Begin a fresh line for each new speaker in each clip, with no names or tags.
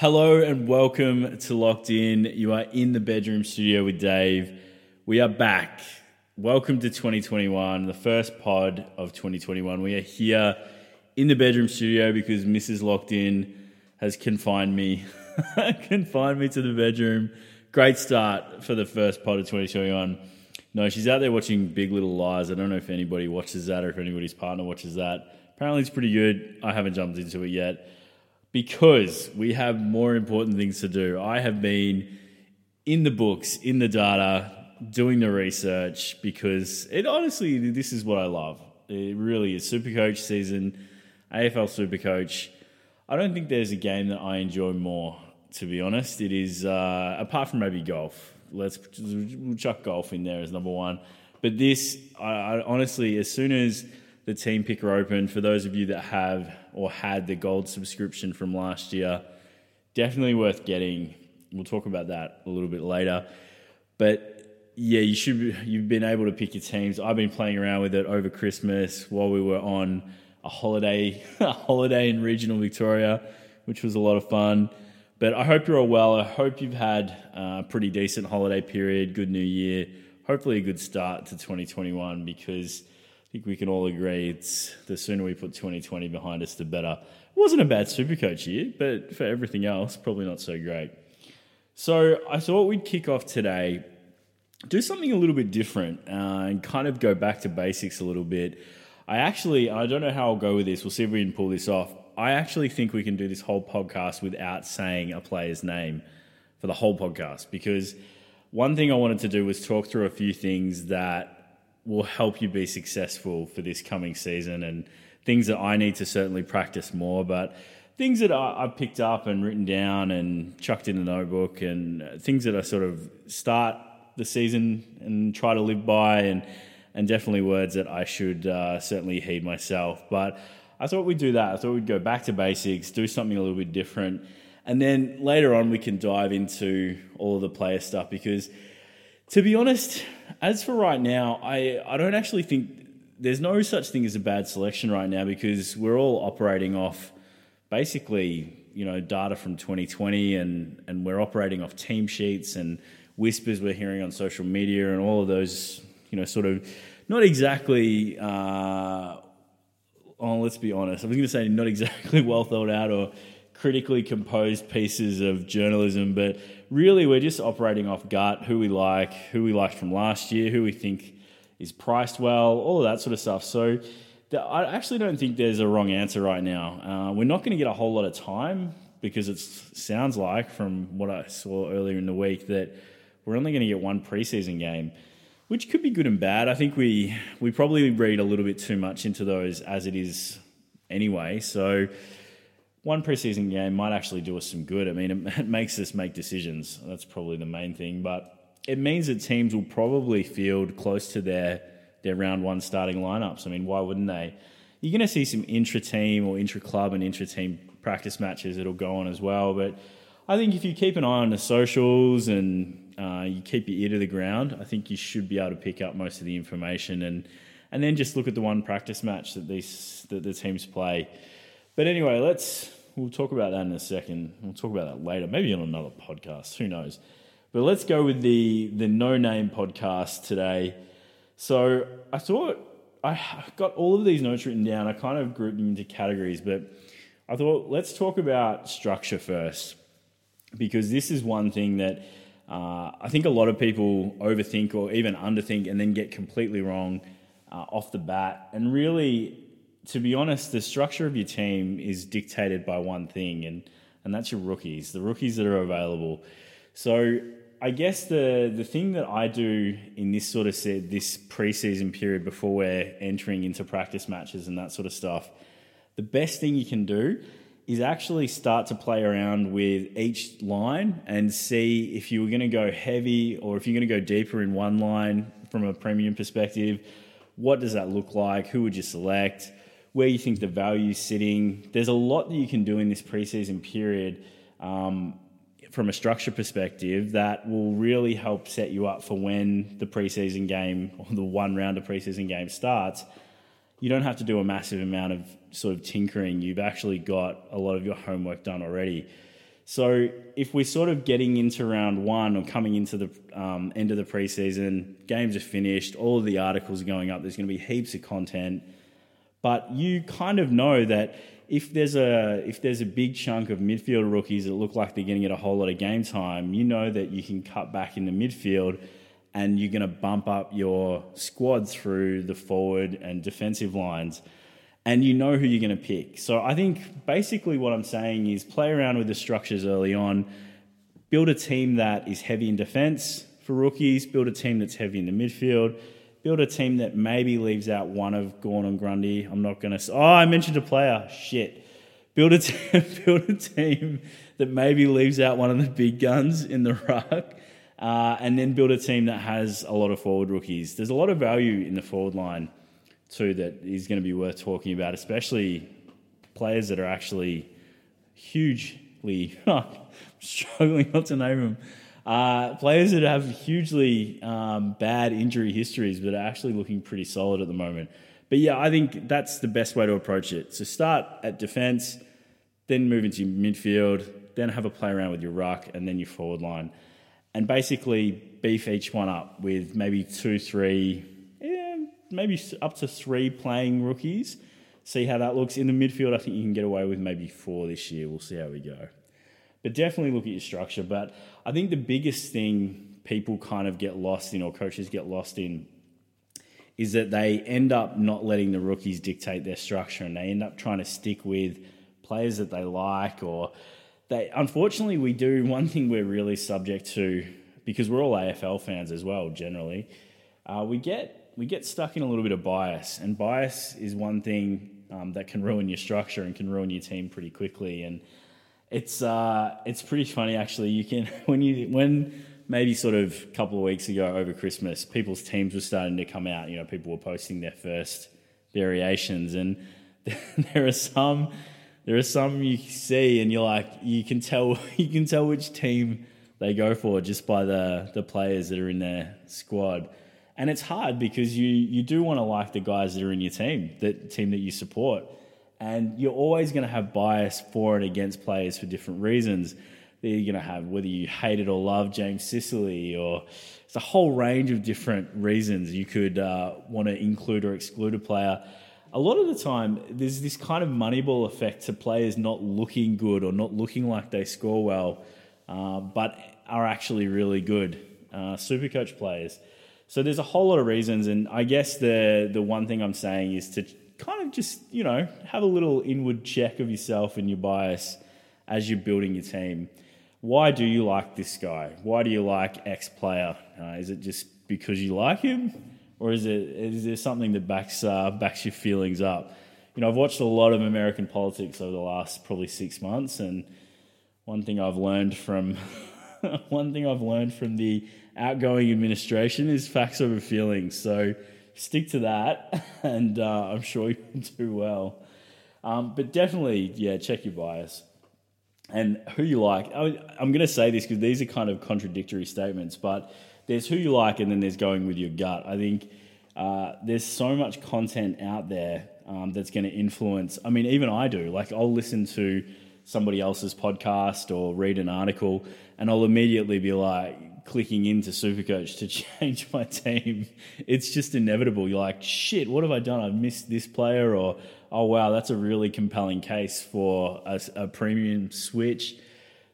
Hello and welcome to Locked In. You are in the bedroom studio with Dave. We are back. Welcome to 2021, the first pod of 2021. We are here in the bedroom studio because Mrs. Locked In has confined me, confined me to the bedroom. Great start for the first pod of 2021. No, she's out there watching Big Little Lies. I don't know if anybody watches that or if anybody's partner watches that. Apparently, it's pretty good. I haven't jumped into it yet because we have more important things to do. I have been in the books, in the data, doing the research because it honestly, this is what I love. It really is. Supercoach season, AFL Supercoach. I don't think there's a game that I enjoy more, to be honest. It is, uh, apart from maybe golf. Let's we'll chuck golf in there as number one. But this, I, I honestly, as soon as the team picker opened, for those of you that have or had the gold subscription from last year. Definitely worth getting. We'll talk about that a little bit later. But yeah, you should you've been able to pick your teams. I've been playing around with it over Christmas while we were on a holiday a holiday in regional Victoria, which was a lot of fun. But I hope you're all well. I hope you've had uh, a pretty decent holiday period, good new year, hopefully a good start to 2021 because I think we can all agree it's the sooner we put 2020 behind us, the better. It wasn't a bad Supercoach year, but for everything else, probably not so great. So I thought we'd kick off today, do something a little bit different, uh, and kind of go back to basics a little bit. I actually, I don't know how I'll go with this. We'll see if we can pull this off. I actually think we can do this whole podcast without saying a player's name for the whole podcast because one thing I wanted to do was talk through a few things that will help you be successful for this coming season and things that I need to certainly practice more, but things that I, have picked up and written down and chucked in the notebook and things that I sort of start the season and try to live by and and definitely words that I should uh, certainly heed myself. But I thought we'd do that. I thought we'd go back to basics, do something a little bit different, and then later on we can dive into all of the player stuff because to be honest, as for right now, I, I don't actually think there's no such thing as a bad selection right now because we're all operating off basically you know data from 2020 and and we're operating off team sheets and whispers we're hearing on social media and all of those you know sort of not exactly uh, oh let's be honest. I was going to say not exactly well thought out or critically composed pieces of journalism, but really we're just operating off gut, who we like, who we liked from last year, who we think is priced well, all of that sort of stuff. So the, I actually don't think there's a wrong answer right now. Uh, we're not going to get a whole lot of time because it sounds like, from what I saw earlier in the week, that we're only going to get one preseason game, which could be good and bad. I think we we probably read a little bit too much into those as it is anyway. So one preseason game might actually do us some good. I mean, it, makes us make decisions. That's probably the main thing. But it means that teams will probably field close to their their round one starting lineups. I mean, why wouldn't they? You're going to see some intra team or intra club and intra team practice matches that'll go on as well. But I think if you keep an eye on the socials and uh, you keep your ear to the ground, I think you should be able to pick up most of the information and and then just look at the one practice match that these that the teams play. But anyway, let's we'll talk about that in a second. We'll talk about that later, maybe on another podcast. Who knows? But let's go with the the no name podcast today. So I thought I got all of these notes written down. I kind of grouped them into categories, but I thought let's talk about structure first because this is one thing that uh, I think a lot of people overthink or even underthink and then get completely wrong uh, off the bat. And really, to be honest, the structure of your team is dictated by one thing, and and that's your rookies, the rookies that are available. So I guess the the thing that I do in this sort of this preseason period before we're entering into practice matches and that sort of stuff, the best thing you can do is actually start to play around with each line and see if you were going to go heavy or if you're going to go deeper in one line from a premium perspective. What does that look like? Who would you select? Where you think the value is sitting. There's a lot that you can do in this preseason period um, from a structure perspective that will really help set you up for when the preseason game or the one round of preseason game starts. You don't have to do a massive amount of sort of tinkering. You've actually got a lot of your homework done already. So if we're sort of getting into round one or coming into the um, end of the preseason, games are finished, all of the articles are going up. There's going to be heaps of content, but you kind of know that if there's a if there's a big chunk of midfield rookies that look like they're going to get a whole lot of game time, you know that you can cut back in the midfield and you're going to bump up your squad through the forward and defensive lines. And you know who you're going to pick. So I think basically what I'm saying is play around with the structures early on, build a team that is heavy in defense for rookies, build a team that's heavy in the midfield build a team that maybe leaves out one of Gawn and Grundy. I'm not going to. Oh, I mentioned a player. Shit. Build a team, build a team that maybe leaves out one of the big guns in the ruck, uh, and then build a team that has a lot of forward rookies. There's a lot of value in the forward line too that is going to be worth talking about, especially players that are actually hugely. struggling not to name them. Uh, players that have hugely um, bad injury histories but are actually looking pretty solid at the moment. But yeah, I think that's the best way to approach it. So start at defence, then move into midfield, then have a play around with your ruck and then your forward line. And basically beef each one up with maybe two, three, yeah, maybe up to three playing rookies. See how that looks. In the midfield, I think you can get away with maybe four this year. We'll see how we go. But definitely look at your structure. But I think the biggest thing people kind of get lost in, or coaches get lost in, is that they end up not letting the rookies dictate their structure and they end up trying to stick with players that they like or they unfortunately we do one thing we're really subject to because we're all AFL fans as well generally uh, we get we get stuck in a little bit of bias and bias is one thing um, that can ruin your structure and can ruin your team pretty quickly and it's uh, it's pretty funny actually. You can when you when maybe sort of a couple of weeks ago over Christmas, people's teams were starting to come out. You know, people were posting their first variations, and there are some there are some you see, and you're like, you can tell you can tell which team they go for just by the the players that are in their squad. And it's hard because you you do want to like the guys that are in your team, that team that you support and you're always going to have bias for and against players for different reasons. That you're going to have whether you hate it or love James Sicily, or it's a whole range of different reasons you could uh, want to include or exclude a player. A lot of the time, there's this kind of moneyball effect to players not looking good or not looking like they score well, uh, but are actually really good. Uh, Supercoach players. So there's a whole lot of reasons, and I guess the the one thing I'm saying is to kind of just, you know, have a little inward check of yourself and your bias as you're building your team. Why do you like this guy? Why do you like X player? Uh, is it just because you like him? Or is, it, is there something that backs, uh, backs your feelings up? You know, I've watched a lot of American politics over the last probably six months, and one thing I've learned from one thing I've learned from the outgoing administration is facts over feelings. So stick to that, and uh, I'm sure you'll do well. Um, but definitely, yeah, check your bias and who you like. I, am going to say this because these are kind of contradictory statements, but there's who you like, and then there's going with your gut. I think uh, there's so much content out there um, that's going to influence. I mean, even I do. Like, I'll listen to somebody else's podcast or read an article, and I'll immediately be like, clicking into Supercoach to change my team, it's just inevitable. You're like, shit, what have I done? I've missed this player, or oh wow, that's a really compelling case for a, a premium switch.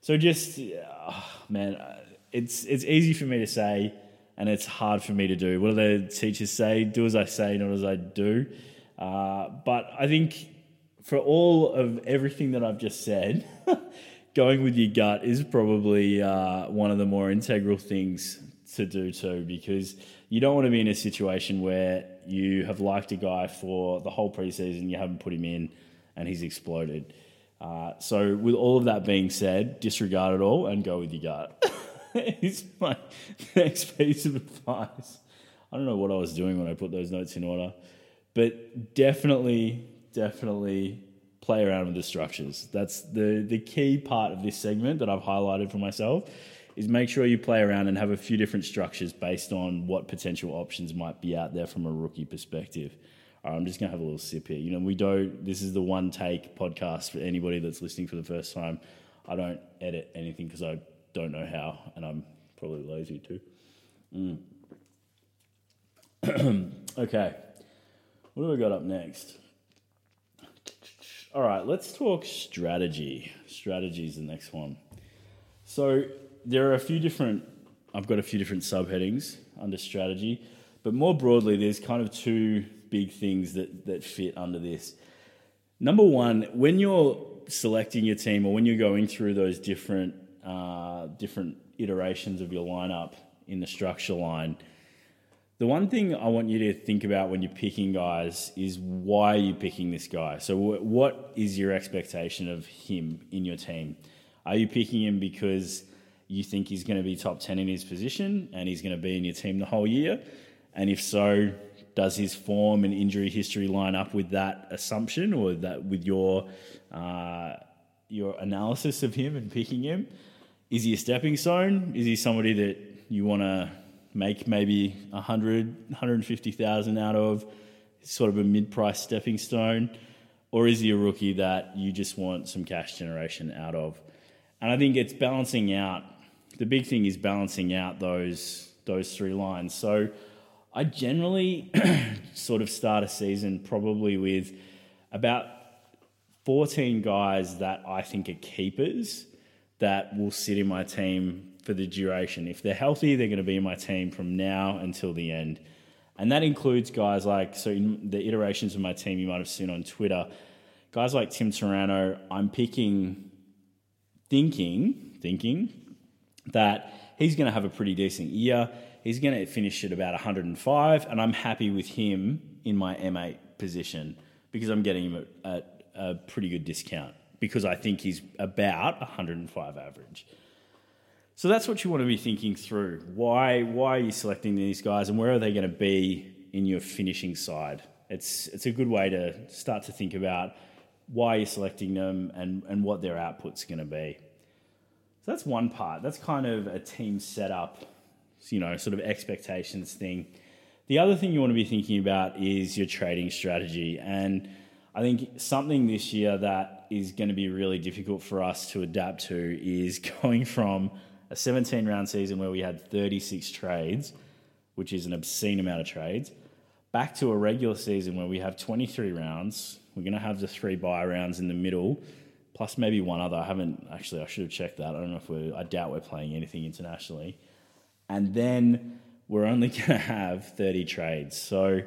So just, oh, man, it's it's easy for me to say, and it's hard for me to do. What do the teachers say? Do as I say, not as I do. Uh, but I think for all of everything that I've just said. going with your gut is probably uh, one of the more integral things to do too, because you don't want to be in a situation where you have liked a guy for the whole preseason, you haven't put him in, and he's exploded. Uh, so, with all of that being said, disregard it all and go with your gut. it's my next piece of advice. I don't know what I was doing when I put those notes in order, but definitely, definitely play around with the structures. That's the, the key part of this segment that I've highlighted for myself is make sure you play around and have a few different structures based on what potential options might be out there from a rookie perspective. All right, I'm just gonna have a little sip here. You know, we don't. This is the one take podcast for anybody that's listening for the first time. I don't edit anything because I don't know how, and I'm probably lazy too. Mm. okay, what do we got up next? All right, let's talk strategy. Strategy is the next one. So there are a few different. I've got a few different subheadings under strategy, but more broadly, there's kind of two big things that that fit under this. Number one, when you're selecting your team or when you're going through those different uh, different iterations of your lineup in the structure line, the one thing I want you to think about when you're picking guys is why are you picking this guy? So, what is your expectation of him in your team? Are you picking him because you think he's going to be top 10 in his position and he's going to be in your team the whole year? And if so, does his form and injury history line up with that assumption or that with your uh, your analysis of him and picking him? Is he a stepping stone? Is he somebody that you want to make maybe 100, 150,000 out of, sort of a mid-price stepping stone, or is he a rookie that you just want some cash generation out of? And I think it's balancing out. The big thing is balancing out those those three lines. So I generally sort of start a season probably with about 14 guys that I think are keepers that will sit in my team for the duration. If they're healthy, they're going to be in my team from now until the end. And that includes guys like, so in the iterations of my team you might have seen on Twitter, guys like Tim Taranto, I'm picking, thinking, thinking that he's going to have a pretty decent year. He's going to finish at about 105, and I'm happy with him in my M8 position because I'm getting him at, at a pretty good discount because I think he's about 105 average. So that's what you want to be thinking through. Why why are you selecting these guys and where are they going to be in your finishing side? It's it's a good way to start to think about why you're selecting them and, and what their output's going to be. So that's one part. That's kind of a team setup, you know, sort of expectations thing. The other thing you want to be thinking about is your trading strategy. And I think something this year that is going to be really difficult for us to adapt to is going from a 17 round season where we had 36 trades, which is an obscene amount of trades, back to a regular season where we have 23 rounds. We're going to have the three buy rounds in the middle, plus maybe one other. I haven't actually, I should have checked that. I don't know if we're, I doubt we're playing anything internationally. And then we're only going to have 30 trades. So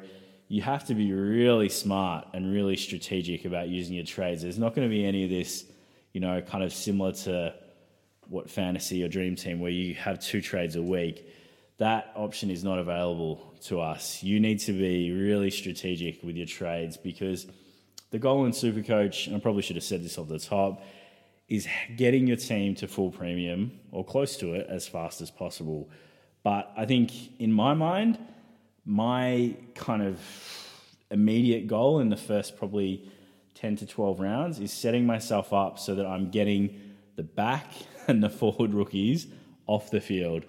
you have to be really smart and really strategic about using your trades. There's not going to be any of this, you know, kind of similar to what fantasy or dream team where you have two trades a week that option is not available to us. You need to be really strategic with your trades because the goal in supercoach and i probably should have said this off the top is getting your team to full premium or close to it as fast as possible. But i think in my mind my kind of immediate goal in the first probably 10 to 12 rounds is setting myself up so that i'm getting the back and the forward rookies off the field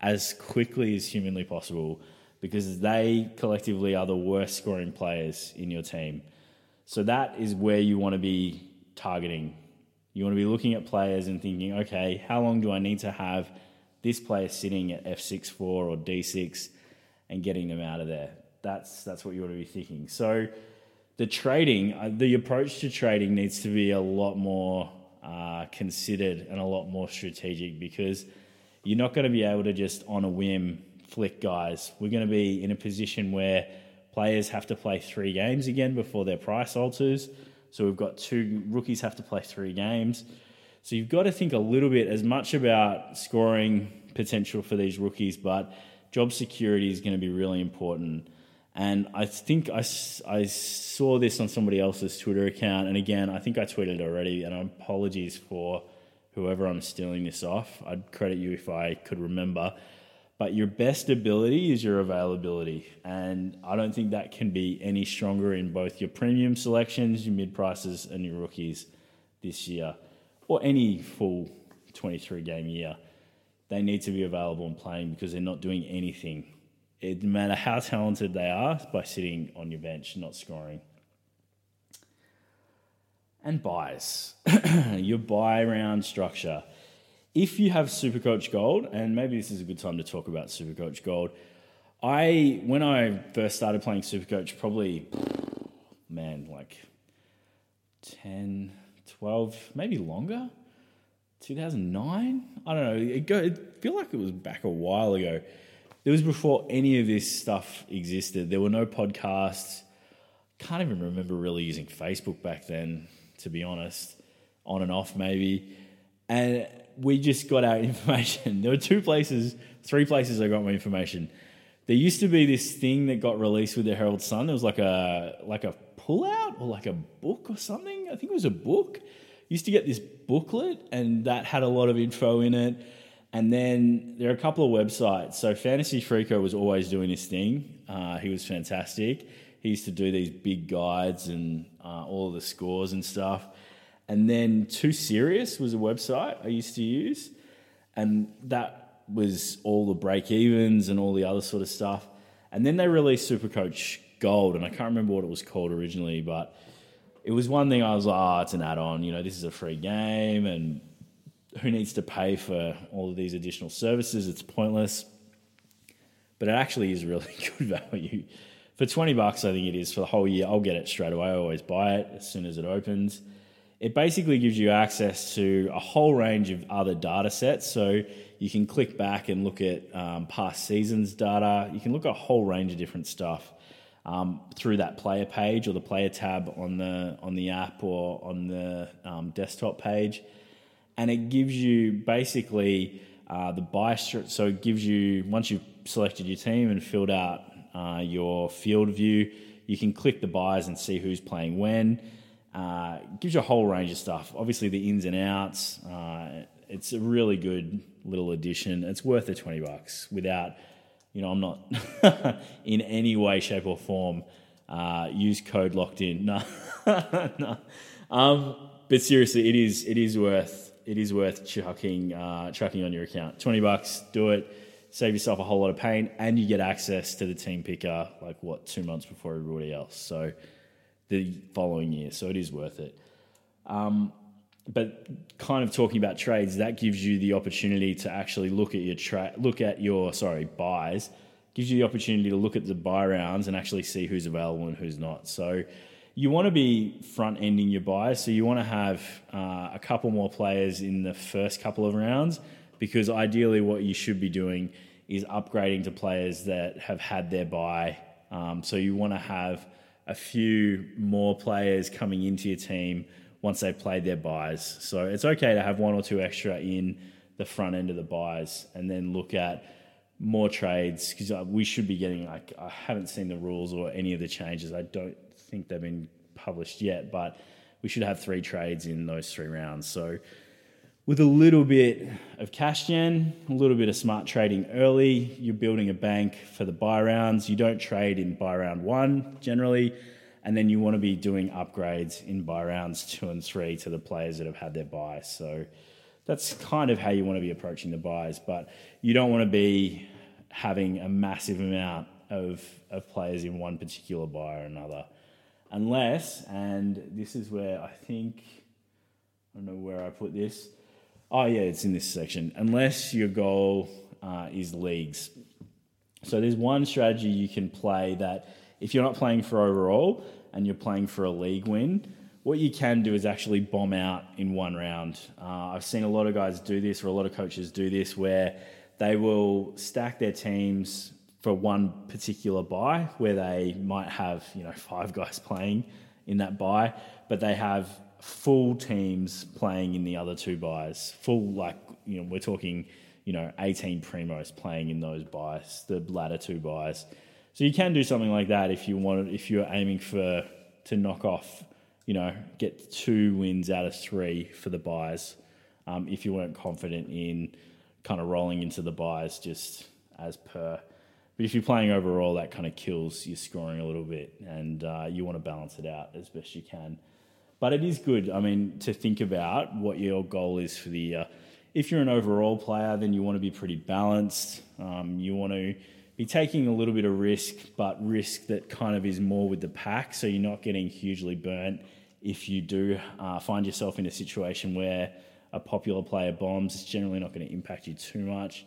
as quickly as humanly possible because they collectively are the worst scoring players in your team. So that is where you want to be targeting. You want to be looking at players and thinking, okay, how long do I need to have this player sitting at F6 4 or D6 and getting them out of there? That's that's what you want to be thinking. So the trading, uh, the approach to trading needs to be a lot more uh, considered and a lot more strategic because you're not going to be able to just on a whim flick guys. We're going to be in a position where players have to play three games again before their price alters. So we've got two rookies have to play three games. So you've got to think a little bit as much about scoring potential for these rookies, but job security is going to be really important. And I think I, I saw this on somebody else's Twitter account. And again, I think I tweeted already. And apologies for whoever I'm stealing this off. I'd credit you if I could remember. But your best ability is your availability. And I don't think that can be any stronger in both your premium selections, your mid prices, and your rookies this year, or any full 23 game year. They need to be available and playing because they're not doing anything it, no matter how talented they are, by sitting on your bench, not scoring. and buys. your buy round structure. If you have Supercoach Gold, and maybe this is a good time to talk about Supercoach Gold. I when I first started playing Supercoach, probably man, like 10, 12, maybe longer. 2009? I don't know. It, go, it feel like it was back a while ago. It was before any of this stuff existed. There were no podcasts. Can't even remember really using Facebook back then, to be honest. On and off, maybe. And we just got our information. There were two places, three places I got my information. There used to be this thing that got released with the Herald Sun. It was like a like a pullout or like a book or something. I think it was a book. Used to get this booklet, and that had a lot of info in it. And then there are a couple of websites. So Fantasy Freako was always doing this thing. Uh, he was fantastic. He used to do these big guides and uh, all the scores and stuff. And then Too Serious was a website I used to use, and that was all the break evens and all the other sort of stuff. And then they released Supercoach Gold, and I can't remember what it was called originally, but it was one thing I was like, oh, it's an add on, you know, this is a free game, and who needs to pay for all of these additional services? It's pointless. But it actually is really good value. For 20 bucks, I think it is for the whole year. I'll get it straight away. I always buy it as soon as it opens. It basically gives you access to a whole range of other data sets. So you can click back and look at um, past seasons data. You can look at a whole range of different stuff um, through that player page or the player tab on the on the app or on the um, desktop page, and it gives you basically uh, the buy. So it gives you once you've selected your team and filled out uh, your field view, you can click the buys and see who's playing when. Uh, gives you a whole range of stuff. Obviously, the ins and outs. Uh, it's a really good little addition. It's worth the twenty bucks without you know, I'm not in any way, shape, or form uh, use code locked in. No, no. Um, but seriously, it is it is worth it is worth chucking uh, chucking on your account. Twenty bucks, do it. Save yourself a whole lot of pain, and you get access to the team picker like what two months before everybody else. So the following year, so it is worth it. Um, but kind of talking about trades, that gives you the opportunity to actually look at your tra- look at your sorry buys, gives you the opportunity to look at the buy rounds and actually see who's available and who's not. So you want to be front ending your buys, so you want to have uh, a couple more players in the first couple of rounds because ideally what you should be doing is upgrading to players that have had their buy. Um, so you want to have a few more players coming into your team once they've played their buys. So it's okay to have one or two extra in the front end of the buys and then look at more trades because uh, we should be getting like I haven't seen the rules or any of the changes. I don't think they've been published yet, but we should have three trades in those three rounds. So with a little bit of cash gen, a little bit of smart trading early, you're building a bank for the buy rounds. You don't trade in buy round one generally and then you want to be doing upgrades in buy rounds two and three to the players that have had their buys. So that's kind of how you want to be approaching the buys, but you don't want to be having a massive amount of, of players in one particular buy or another. Unless, and this is where I think, I don't know where I put this. Oh, yeah, it's in this section. Unless your goal uh, is leagues. So there's one strategy you can play that if you're not playing for overall and you're playing for a league win, what you can do is actually bomb out in one round. Uh, I've seen a lot of guys do this, or a lot of coaches do this, where they will stack their teams for one particular buy, where they might have you know five guys playing in that buy, but they have full teams playing in the other two buys. Full like you know we're talking you know 18 primos playing in those buys, the latter two buys. So you can do something like that if you want. If you're aiming for to knock off, you know, get two wins out of three for the buys. Um, if you weren't confident in kind of rolling into the buys just as per. But if you're playing overall, that kind of kills your scoring a little bit, and uh, you want to balance it out as best you can. But it is good. I mean, to think about what your goal is for the year. If you're an overall player, then you want to be pretty balanced. Um, you want to be taking a little bit of risk, but risk that kind of is more with the pack, so you're not getting hugely burnt if you do uh, find yourself in a situation where a popular player bombs, it's generally not going to impact you too much.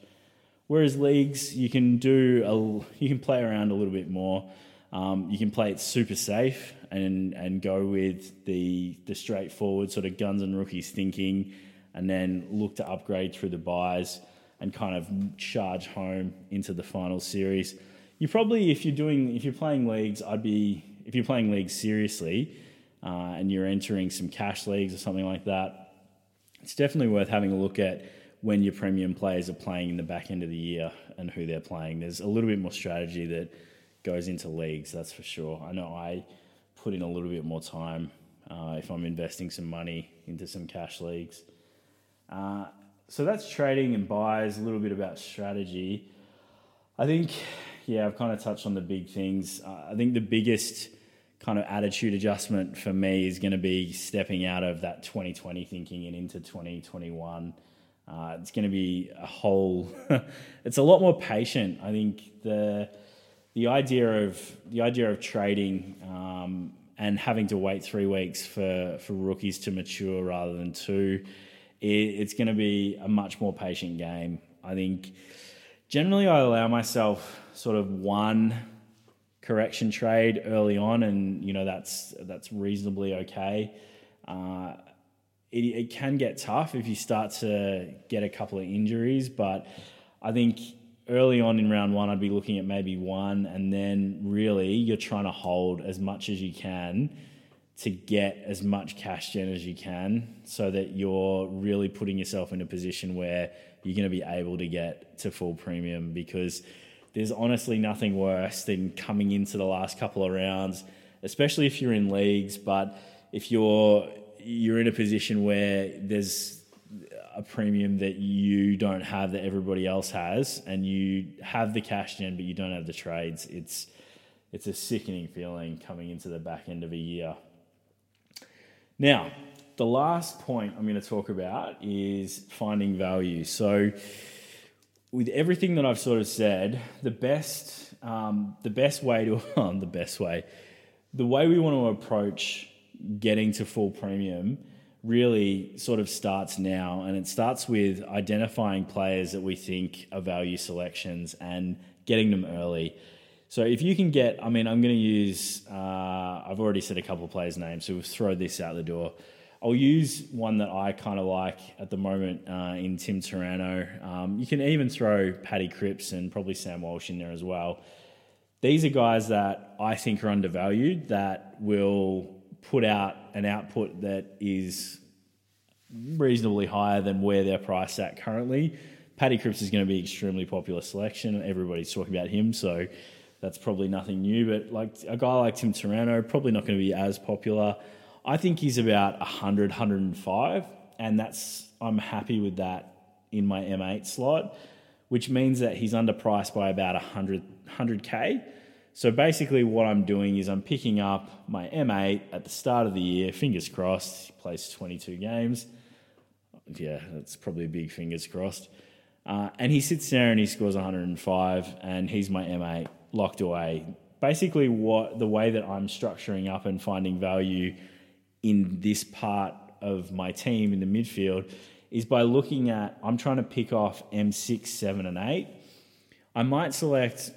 Whereas leagues, you can do a, you can play around a little bit more. Um, you can play it super safe and and go with the the straightforward sort of guns and rookies thinking, and then look to upgrade through the buys and kind of charge home into the final series. You probably, if you're doing, if you're playing leagues, I'd be if you're playing leagues seriously uh, and you're entering some cash leagues or something like that, it's definitely worth having a look at when your premium players are playing in the back end of the year and who they're playing. There's a little bit more strategy that goes into leagues, that's for sure. I know I put in a little bit more time uh, if I'm investing some money into some cash leagues. Uh, so that's trading and buys, a little bit about strategy. I think, yeah, I've kind of touched on the big things. Uh, I think the biggest kind of attitude adjustment for me is going to be stepping out of that 2020 thinking and into 2021. Uh, it's going to be a whole. it's a lot more patient. I think the the idea of the idea of trading um, and having to wait three weeks for for rookies to mature rather than two, it, it's going to be a much more patient game. I think generally I allow myself sort of one correction trade early on, and you know that's that's reasonably okay. Uh, it, it can get tough if you start to get a couple of injuries, but I think early on in round one, I'd be looking at maybe one, and then really you're trying to hold as much as you can to get as much cash gen as you can so that you're really putting yourself in a position where you're going to be able to get to full premium because there's honestly nothing worse than coming into the last couple of rounds, especially if you're in leagues. But if you're you're in a position where there's a premium that you don't have that everybody else has, and you have the cash gen but you don't have the trades, it's it's a sickening feeling coming into the back end of a year. Now, the last point I'm going to talk about is finding value. So with everything that I've sort of said, the best um, the best way to the best way, the way we want to approach getting to full premium really sort of starts now, and it starts with identifying players that we think are value selections and getting them early. So if you can get, I mean, I'm going to use. Uh, I've already said a couple of players' names, so we'll throw this out the door. I'll use one that I kind of like at the moment uh, in Tim Taranto. Um, you can even throw Paddy Cripps and probably Sam Walsh in there as well. These are guys that I think are undervalued that will put out an output that is reasonably higher than where they're priced at currently. Paddy Cripps is going to be extremely popular selection. Everybody's talking about him, so that's probably nothing new. But like a guy like Tim Taranto, probably not going to be as popular. I think he's about 100, 105, and that's I'm happy with that in my M8 slot, which means that he's underpriced by about 100, 100k. So basically, what I'm doing is I'm picking up my M8 at the start of the year. Fingers crossed, plays 22 games. Yeah, that's probably a big fingers crossed. Uh, and he sits there and he scores 105, and he's my M8 locked away. Basically, what the way that I'm structuring up and finding value in this part of my team in the midfield is by looking at, I'm trying to pick off M6, 7, and 8. I might select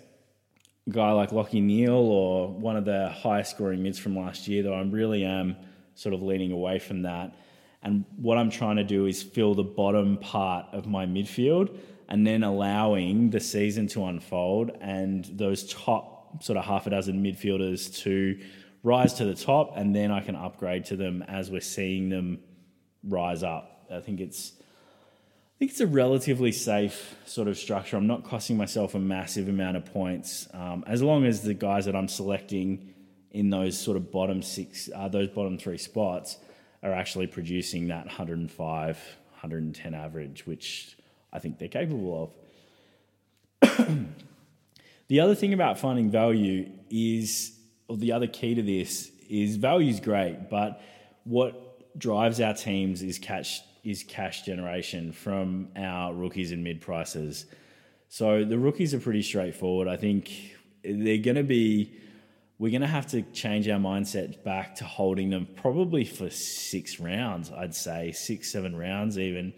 guy like Lachie Neale or one of the highest scoring mids from last year, though I really am sort of leaning away from that. And what I'm trying to do is fill the bottom part of my midfield and then allowing the season to unfold and those top sort of half a dozen midfielders to rise to the top, and then I can upgrade to them as we're seeing them rise up. I think it's think it's a relatively safe sort of structure. I'm not costing myself a massive amount of points um, as long as the guys that I'm selecting in those sort of bottom six, uh, those bottom three spots are actually producing that 105, 110 average, which I think they're capable of. the other thing about finding value is or the other key to this is value is great, but what drives our teams is cash is cash generation from our rookies and mid prices. So the rookies are pretty straightforward. I think they're going to be we're going to have to change our mindset back to holding them probably for six rounds, I'd say, six, seven rounds even,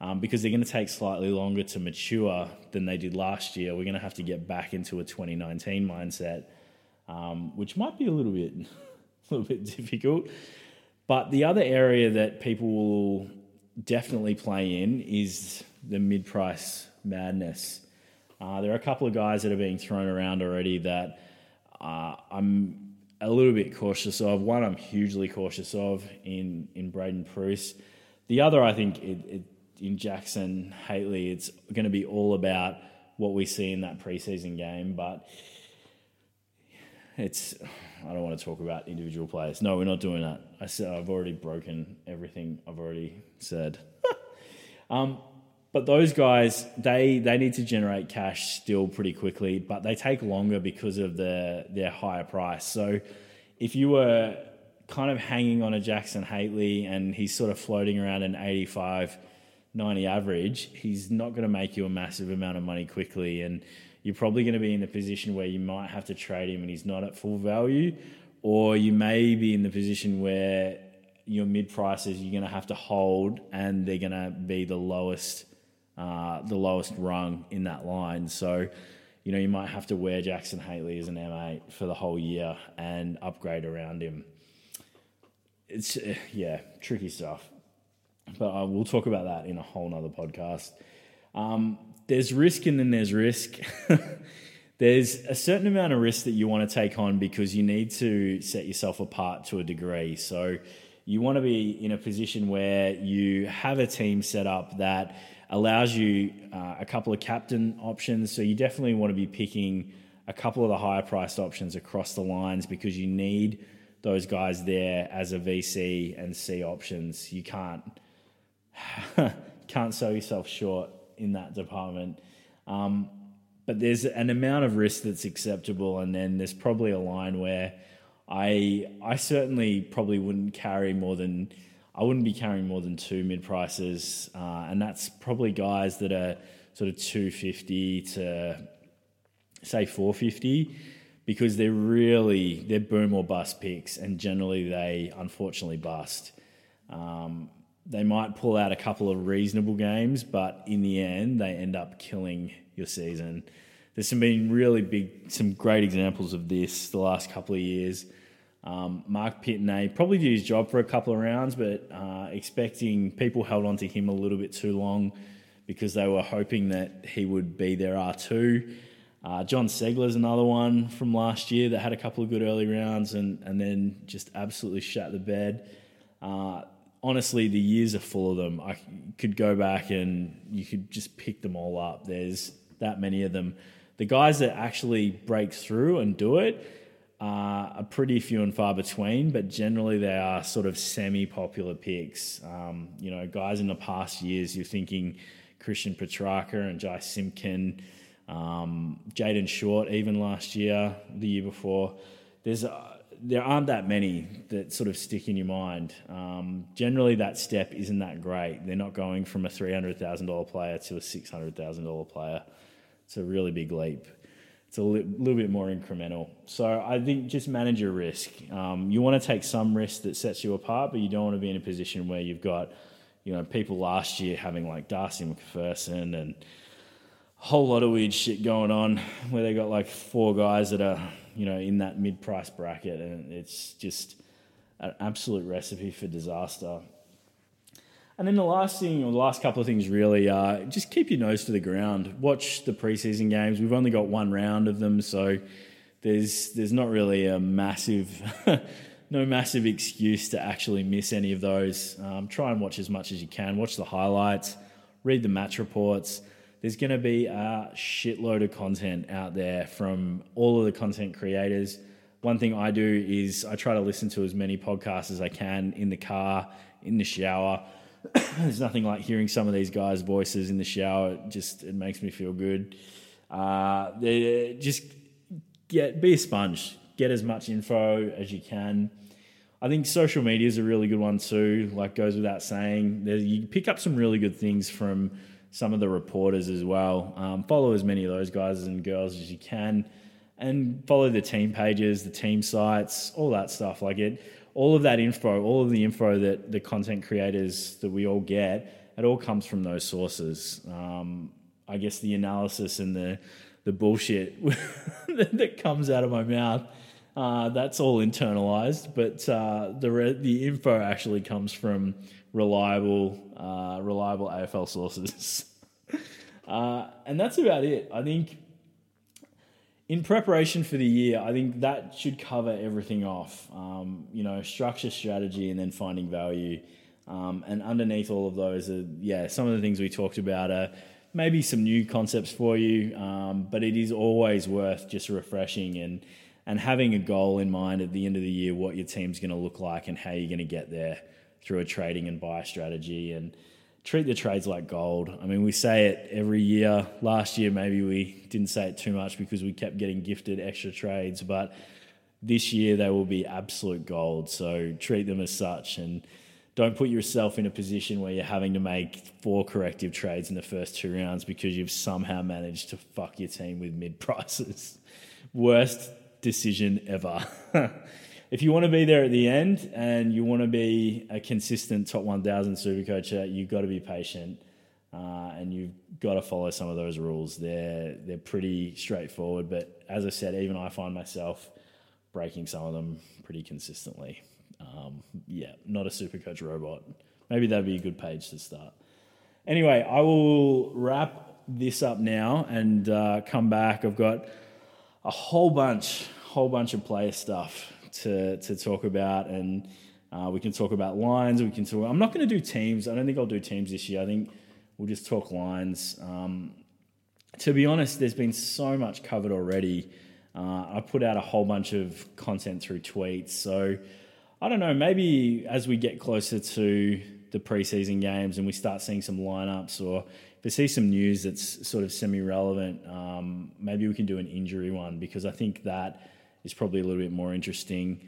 um, because they're going to take slightly longer to mature than they did last year. We're going to have to get back into a 2019 mindset, um, which might be a little bit, a little bit difficult. But the other area that people will definitely play in is the mid-price madness. Uh, there are a couple of guys that are being thrown around already that uh, I'm a little bit cautious of. One, I'm hugely cautious of in in Braydon Preuss. The other, I think, it, it, in Jackson Hately, it's going to be all about what we see in that preseason game. But it's I don't want to talk about individual players. No, we're not doing that. I said I've already broken everything I've already said. um, but those guys, they they need to generate cash still pretty quickly, but they take longer because of their their higher price. So if you were kind of hanging on a Jackson Hately and he's sort of floating around an 85, 90 average, he's not going to make you a massive amount of money quickly. And you're probably going to be in a position where you might have to trade him and he's not at full value, or you may be in the position where your mid prices you're going to have to hold and they're going to be the lowest uh, the lowest rung in that line. So, you know, you might have to wear Jackson Hately as an M8 for the whole year and upgrade around him. It's, uh, yeah, tricky stuff. But uh, we'll talk about that in a whole nother podcast. Um, there's risk and then there's risk. there's a certain amount of risk that you want to take on because you need to set yourself apart to a degree. So you want to be in a position where you have a team set up that allows you uh, a couple of captain options. So you definitely want to be picking a couple of the higher priced options across the lines because you need those guys there as a VC and C options. You can't can't sell yourself short in that department. Um, but there's an amount of risk that's acceptable, and then there's probably a line where I I certainly probably wouldn't carry more than I wouldn't be carrying more than two mid prices, uh, and that's probably guys that are sort of 250 to say 450 because they're really they're boom or bust picks, and generally they unfortunately bust. Um, they might pull out a couple of reasonable games, but in the end, they end up killing your season. There's some been really big, some great examples of this the last couple of years. Um, Mark Pittonet probably did his job for a couple of rounds, but uh, expecting people held on to him a little bit too long because they were hoping that he would be their R2. Uh, Jon Ceglar's another one from last year that had a couple of good early rounds and, and then just absolutely shut the bed. Uh, honestly, the years are full of them. I could go back and you could just pick them all up. There's that many of them. The guys that actually break through and do it, are pretty few and far between, but generally they are sort of semi-popular picks. Um, you know, guys in the past years, you're thinking Christian Petracca and Jy Simpkin, um, Jayden Short, even last year, the year before. There's uh, there aren't that many that sort of stick in your mind. Um, generally, that step isn't that great. They're not going from a three hundred thousand dollar player to a six hundred thousand dollar player. It's a really big leap it's a li- little bit more incremental. So I think just manage your risk. Um, you want to take some risk that sets you apart, but you don't want to be in a position where you've got, you know, people last year having like Darcy Macpherson and whole lot of weird shit going on where they got like four guys that are, you know, in that mid price bracket, and it's just an absolute recipe for disaster. And then the last thing, or the last couple of things, really, are just keep your nose to the ground. Watch the preseason games. We've only got one round of them, so there's there's not really a massive, no massive excuse to actually miss any of those. Um, try and watch as much as you can. Watch the highlights. Read the match reports. There's going to be a shitload of content out there from all of the content creators. One thing I do is I try to listen to as many podcasts as I can in the car, in the shower there's nothing like hearing some of these guys' voices in the shower. It just it makes me feel good. Uh, just get be a sponge. Get as much info as you can. I think social media is a really good one too. Like goes without saying, you pick up some really good things from some of the reporters as well. Um, follow as many of those guys and girls as you can. and follow the team pages, the team sites, all that stuff. Like it, all of that info, all of the info that the content creators that we all get, it all comes from those sources. Um, I guess the analysis and the the bullshit that comes out of my mouth, uh, that's all internalized. But uh, the re- the info actually comes from reliable uh, reliable AFL sources, uh, and that's about it. I think in preparation for the year, I think that should cover everything off. Um, you know, structure, strategy, and then finding value. Um, and underneath all of those are, yeah, some of the things we talked about are maybe some new concepts for you, um, but it is always worth just refreshing and and having a goal in mind at the end of the year, what your team's going to look like and how you're going to get there through a trading and buy strategy and treat the trades like gold. I mean, we say it every year. Last year, maybe we didn't say it too much because we kept getting gifted extra trades, but this year they will be absolute gold. So treat them as such and don't put yourself in a position where you're having to make four corrective trades in the first two rounds because you've somehow managed to fuck your team with mid prices. Worst decision ever. if you want to be there at the end and you want to be a consistent top 1000 super coacher, you've got to be patient uh, and you've got to follow some of those rules. They're, they're pretty straightforward, but as I said, even I find myself breaking some of them pretty consistently. Um, yeah, not a super coach robot. Maybe that'd be a good page to start. Anyway, I will wrap this up now and uh, come back. I've got a whole bunch, whole bunch of player stuff to to talk about, and uh, we can talk about lines. We can talk. I'm not going to do teams. I don't think I'll do teams this year. I think we'll just talk lines. Um, to be honest, there's been so much covered already. Uh, I put out a whole bunch of content through tweets, so I don't know. Maybe as we get closer to the preseason games and we start seeing some lineups, or if we see some news that's sort of semi-relevant, um, maybe we can do an injury one because I think that is probably a little bit more interesting.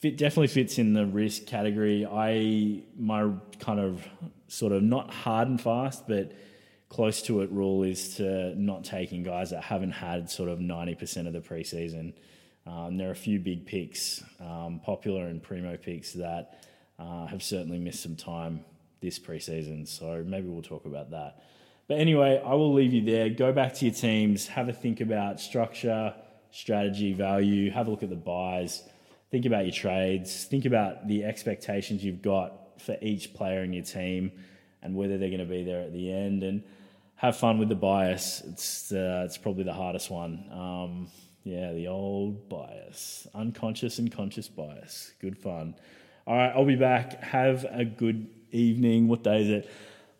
Fit definitely fits in the risk category. I my kind of sort of not hard and fast, but close to it rule is to not taking guys that haven't had sort of ninety percent of the preseason. Um, there are a few big picks, um, popular and primo picks that uh, have certainly missed some time this preseason. So maybe we'll talk about that. But anyway, I will leave you there. Go back to your teams, have a think about structure, strategy, value, have a look at the buys, think about your trades, think about the expectations you've got for each player in your team and whether they're going to be there at the end and have fun with the bias. It's, uh, it's probably the hardest one. Um, yeah, the old bias, unconscious and conscious bias. Good fun. All right, I'll be back. Have a good evening. What day is it?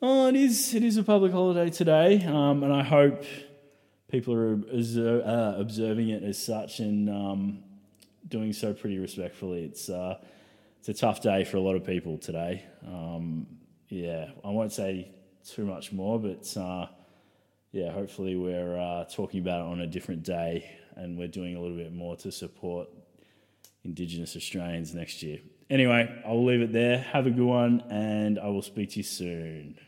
Oh, it is. It is a public holiday today, um, and I hope people are uh, observing it as such and um, doing so pretty respectfully. It's uh, it's a tough day for a lot of people today. Um, yeah, I won't say too much more, but uh, yeah, hopefully we're uh, talking about it on a different day and we're doing a little bit more to support Indigenous Australians next year. Anyway, I'll leave it there. Have a good one, and I will speak to you soon.